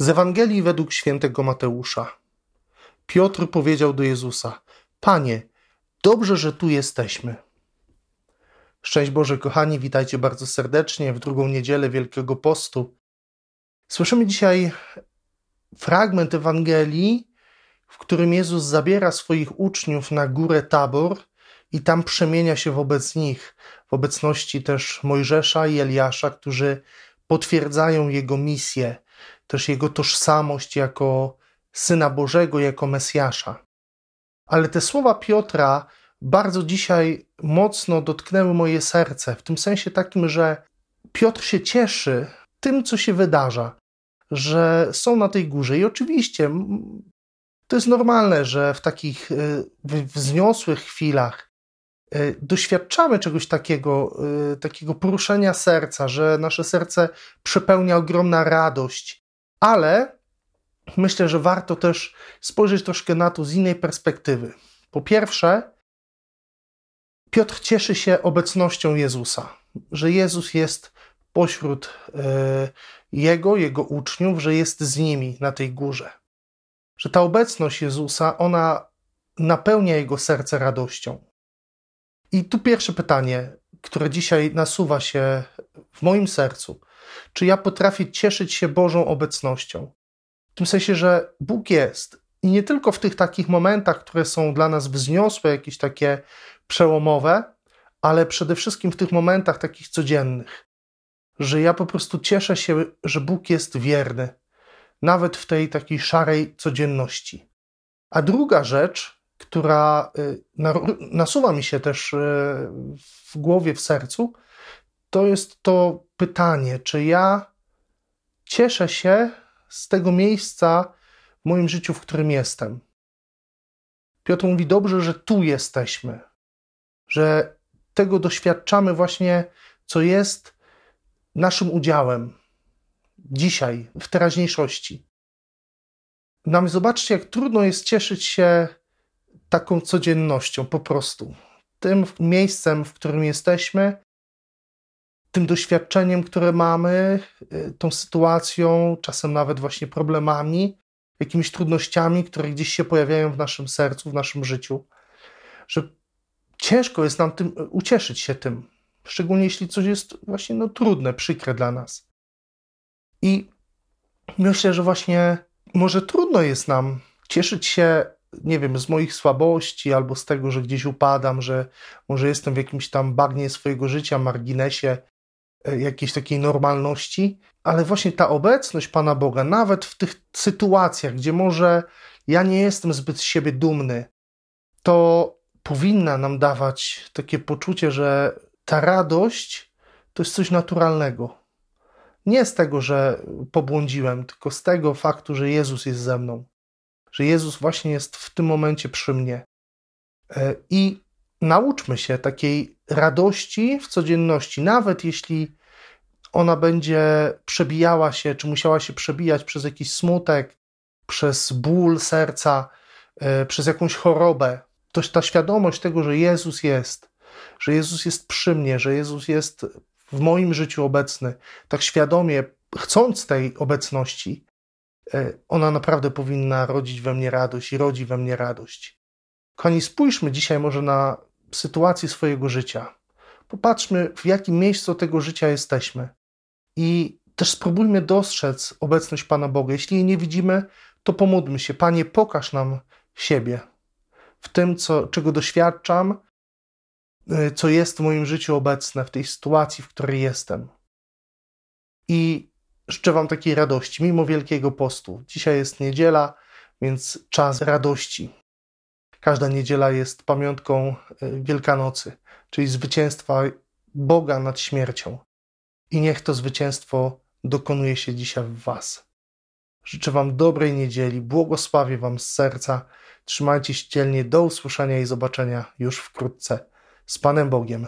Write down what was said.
Z Ewangelii według świętego Mateusza. Piotr powiedział do Jezusa: Panie, dobrze, że tu jesteśmy. Szczęść Boże, kochani, witajcie bardzo serdecznie w drugą niedzielę Wielkiego Postu. Słyszymy dzisiaj fragment Ewangelii, w którym Jezus zabiera swoich uczniów na górę Tabor i tam przemienia się wobec nich, w obecności też Mojżesza i Eliasza, którzy potwierdzają jego misję, też jego tożsamość jako syna Bożego, jako Mesjasza. Ale te słowa Piotra bardzo dzisiaj mocno dotknęły moje serce, w tym sensie takim, że Piotr się cieszy tym, co się wydarza, że są na tej górze. I oczywiście to jest normalne, że w takich y, wzniosłych chwilach y, doświadczamy czegoś takiego, y, takiego poruszenia serca, że nasze serce przepełnia ogromna radość, ale myślę, że warto też spojrzeć troszkę na to z innej perspektywy. Po pierwsze, Piotr cieszy się obecnością Jezusa, że Jezus jest pośród jego, jego uczniów, że jest z nimi na tej górze że ta obecność Jezusa, ona napełnia jego serce radością. I tu pierwsze pytanie, które dzisiaj nasuwa się w moim sercu. Czy ja potrafię cieszyć się Bożą obecnością? W tym sensie, że Bóg jest. I nie tylko w tych takich momentach, które są dla nas wzniosłe, jakieś takie przełomowe, ale przede wszystkim w tych momentach takich codziennych. Że ja po prostu cieszę się, że Bóg jest wierny, nawet w tej takiej szarej codzienności. A druga rzecz, która y, nasuwa mi się też y, w głowie, w sercu, to jest to pytanie, czy ja cieszę się z tego miejsca w moim życiu, w którym jestem. Piotr mówi: Dobrze, że tu jesteśmy, że tego doświadczamy właśnie, co jest naszym udziałem, dzisiaj, w teraźniejszości. Nam zobaczcie, jak trudno jest cieszyć się taką codziennością, po prostu. Tym miejscem, w którym jesteśmy, tym doświadczeniem, które mamy, y, tą sytuacją, czasem nawet właśnie problemami, jakimiś trudnościami, które gdzieś się pojawiają w naszym sercu, w naszym życiu, że ciężko jest nam tym ucieszyć się tym, szczególnie jeśli coś jest właśnie no, trudne, przykre dla nas. I myślę, że właśnie może trudno jest nam cieszyć się, nie wiem, z moich słabości albo z tego, że gdzieś upadam, że może jestem w jakimś tam bagnie swojego życia, marginesie jakiejś takiej normalności, ale właśnie ta obecność Pana Boga, nawet w tych sytuacjach, gdzie może ja nie jestem zbyt z siebie dumny, to powinna nam dawać takie poczucie, że ta radość to jest coś naturalnego. Nie z tego, że pobłądziłem, tylko z tego faktu, że Jezus jest ze mną. Że Jezus właśnie jest w tym momencie przy mnie. E, I nauczmy się takiej radości w codzienności, nawet jeśli ona będzie przebijała się, czy musiała się przebijać przez jakiś smutek, przez ból serca, e, przez jakąś chorobę. To ta świadomość tego, że Jezus jest, że Jezus jest przy mnie, że Jezus jest w moim życiu obecny, tak świadomie, chcąc tej obecności, e, ona naprawdę powinna rodzić we mnie radość i rodzi we mnie radość. Kochani, spójrzmy dzisiaj może na sytuację swojego życia. Popatrzmy, w jakim miejscu tego życia jesteśmy. I też spróbujmy dostrzec obecność Pana Boga. Jeśli jej nie widzimy, to pomódlmy się. Panie, pokaż nam siebie w tym, co, czego doświadczam, Y, co jest w moim życiu obecne, w tej sytuacji, w której jestem. I życzę Wam takiej radości, mimo Wielkiego Postu. Dzisiaj jest niedziela, więc czas radości. Każda niedziela jest pamiątką y, Wielkanocy, czyli zwycięstwa Boga nad śmiercią. I niech to zwycięstwo dokonuje się dzisiaj w Was. Życzę Wam dobrej niedzieli, błogosławię Wam z serca. Trzymajcie się dzielnie, do usłyszenia i zobaczenia już wkrótce z Panem Bogiem.